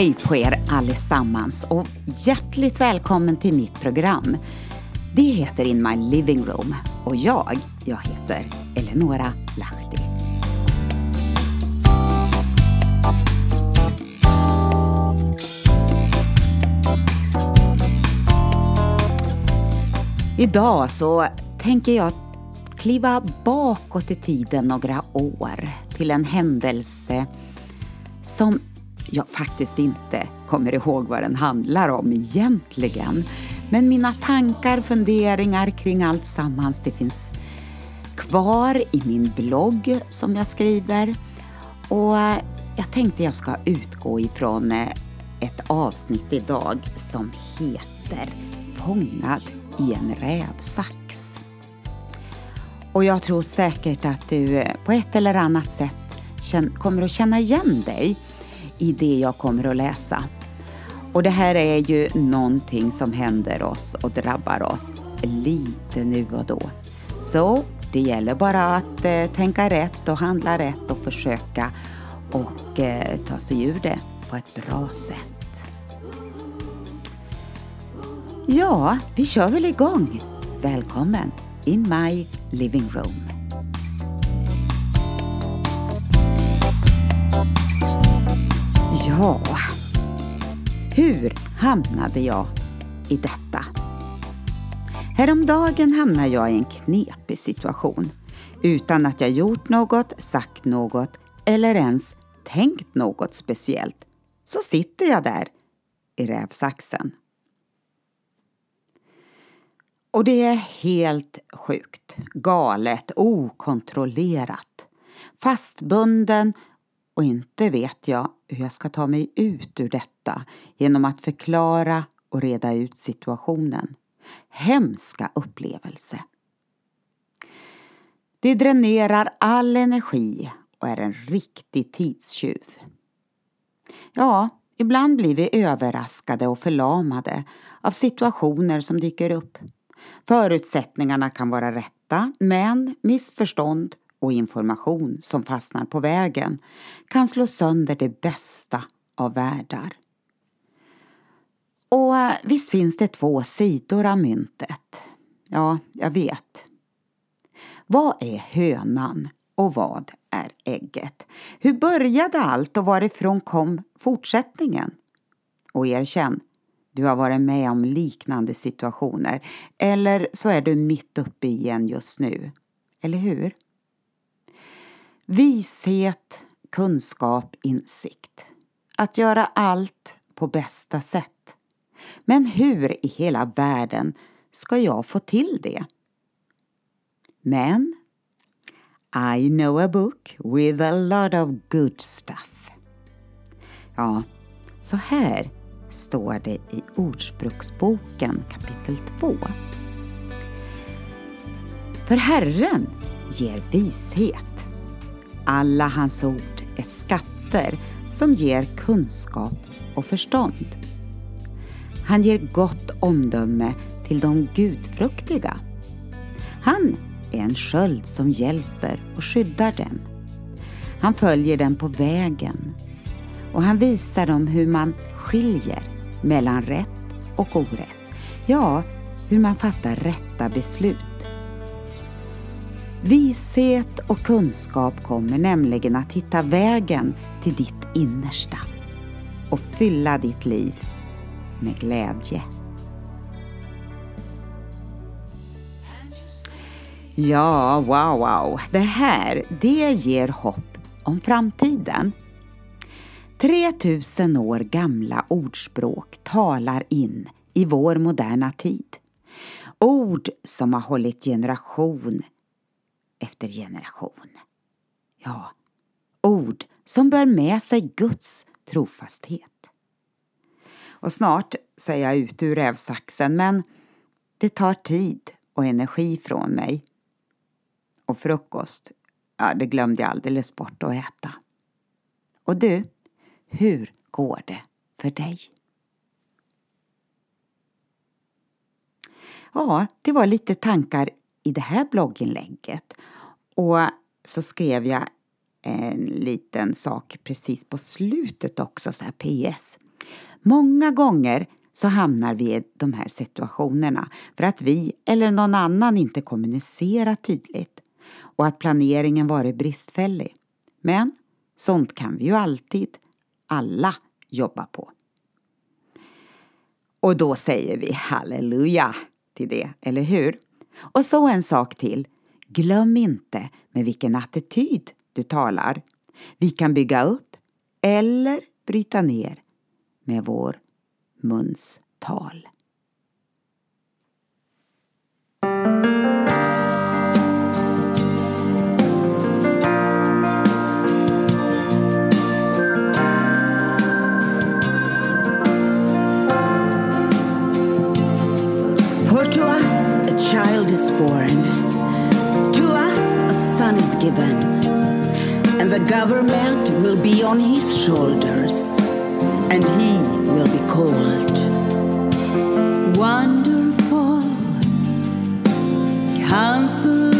Hej på er allesammans och hjärtligt välkommen till mitt program. Det heter In My Living Room och jag, jag heter Eleonora Lahti. Idag så tänker jag kliva bakåt i tiden några år till en händelse som jag faktiskt inte kommer ihåg vad den handlar om egentligen. Men mina tankar, funderingar kring allt sammans, det finns kvar i min blogg som jag skriver. Och eh, jag tänkte jag ska utgå ifrån eh, ett avsnitt idag som heter Fångad i en rävsax. Och jag tror säkert att du eh, på ett eller annat sätt kommer att känna igen dig i det jag kommer att läsa. Och det här är ju någonting som händer oss och drabbar oss lite nu och då. Så det gäller bara att eh, tänka rätt och handla rätt och försöka och eh, ta sig ur det på ett bra sätt. Ja, vi kör väl igång. Välkommen in my living room. Ja, hur hamnade jag i detta? Häromdagen hamnade jag i en knepig situation utan att jag gjort något, sagt något eller ens tänkt något speciellt. Så sitter jag där i rävsaxen. Och det är helt sjukt, galet, okontrollerat. Fastbunden och inte vet jag hur jag ska ta mig ut ur detta genom att förklara och reda ut situationen. Hemska upplevelse. Det dränerar all energi och är en riktig tidstjuv. Ja, ibland blir vi överraskade och förlamade av situationer som dyker upp. Förutsättningarna kan vara rätta, men missförstånd och information som fastnar på vägen kan slå sönder det bästa av världar. Och eh, visst finns det två sidor av myntet. Ja, jag vet. Vad är hönan och vad är ägget? Hur började allt och varifrån kom fortsättningen? Och erkänn, du har varit med om liknande situationer eller så är du mitt uppe i en just nu. Eller hur? Vishet, kunskap, insikt. Att göra allt på bästa sätt. Men hur i hela världen ska jag få till det? Men I know a book with a lot of good stuff. Ja, så här står det i Ordspråksboken kapitel 2. För Herren ger vishet alla hans ord är skatter som ger kunskap och förstånd. Han ger gott omdöme till de gudfruktiga. Han är en sköld som hjälper och skyddar dem. Han följer dem på vägen och han visar dem hur man skiljer mellan rätt och orätt. Ja, hur man fattar rätta beslut. Vishet och kunskap kommer nämligen att hitta vägen till ditt innersta och fylla ditt liv med glädje. Ja, wow, wow. Det här, det ger hopp om framtiden. 3000 år gamla ordspråk talar in i vår moderna tid. Ord som har hållit generation efter generation. Ja, ord som bär med sig Guds trofasthet. Och snart så är jag ute ur rävsaxen men det tar tid och energi från mig. Och frukost, ja det glömde jag alldeles bort att äta. Och du, hur går det för dig? Ja, det var lite tankar i det här blogginlägget. Och så skrev jag en liten sak precis på slutet också, så här PS. Många gånger så hamnar vi i de här situationerna för att vi eller någon annan inte kommunicerar tydligt och att planeringen varit bristfällig. Men sånt kan vi ju alltid, alla, jobba på. Och då säger vi halleluja till det, eller hur? Och så en sak till. Glöm inte med vilken attityd du talar. Vi kan bygga upp eller bryta ner med vår muns tal. Born, to us a son is given, and the government will be on his shoulders, and he will be called Wonderful Counselor,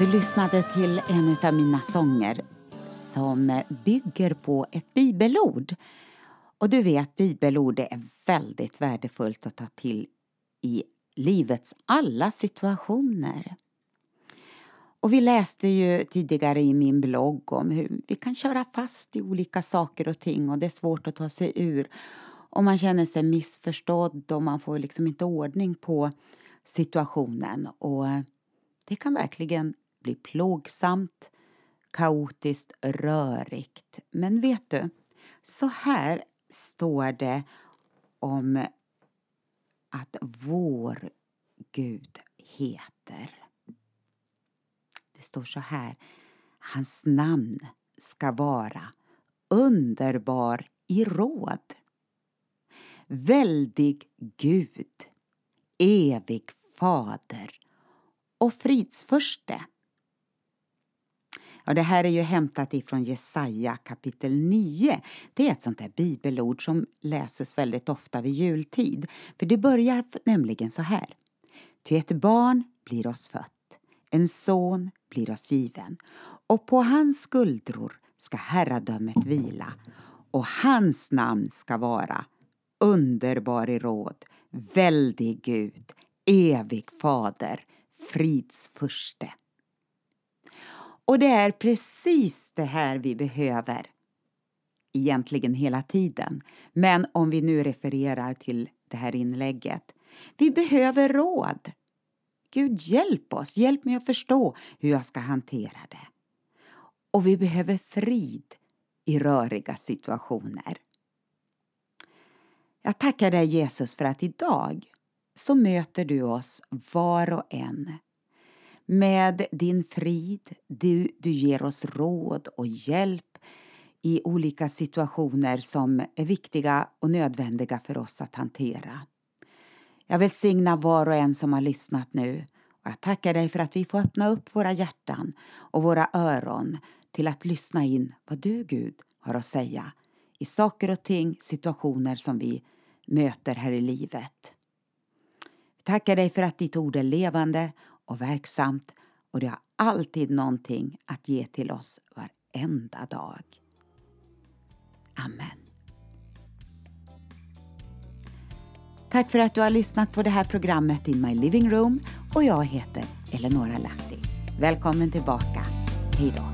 Du lyssnade till en av mina sånger som bygger på ett bibelord. Och du vet, bibelord är väldigt värdefullt att ta till i livets alla situationer. Och vi läste ju tidigare i min blogg om hur vi kan köra fast i olika saker och ting och det är svårt att ta sig ur. Och man känner sig missförstådd och man får liksom inte ordning på situationen. Och det kan verkligen bli plågsamt, kaotiskt, rörigt. Men vet du, så här står det om att vår Gud heter. Det står så här. Hans namn ska vara underbar i råd. Väldig Gud, evig fader och fridsförste. Ja, det här är ju hämtat ifrån Jesaja kapitel 9. Det är ett sånt där bibelord som läses väldigt ofta vid jultid. För det börjar nämligen så här. Ty ett barn blir oss fött, en son blir oss given och på hans skuldror ska herradömet vila och hans namn ska vara underbar i råd, väldig Gud, evig fader, fridsförste. Och det är precis det här vi behöver egentligen hela tiden. Men om vi nu refererar till det här inlägget. Vi behöver råd. Gud, hjälp oss. Hjälp mig att förstå hur jag ska hantera det. Och vi behöver frid i röriga situationer. Jag tackar dig Jesus för att idag så möter du oss var och en med din frid. Du, du ger oss råd och hjälp i olika situationer som är viktiga och nödvändiga för oss att hantera. Jag välsignar var och en som har lyssnat nu och jag tackar dig för att vi får öppna upp våra hjärtan och våra öron till att lyssna in vad du, Gud, har att säga i saker och ting, situationer som vi möter här i livet. Jag tackar dig för att ditt ord är levande och verksamt och det har alltid någonting att ge till oss varenda dag. Amen. Tack för att du har lyssnat på det här programmet In My Living Room och jag heter Eleonora Lahti. Välkommen tillbaka. Hej då.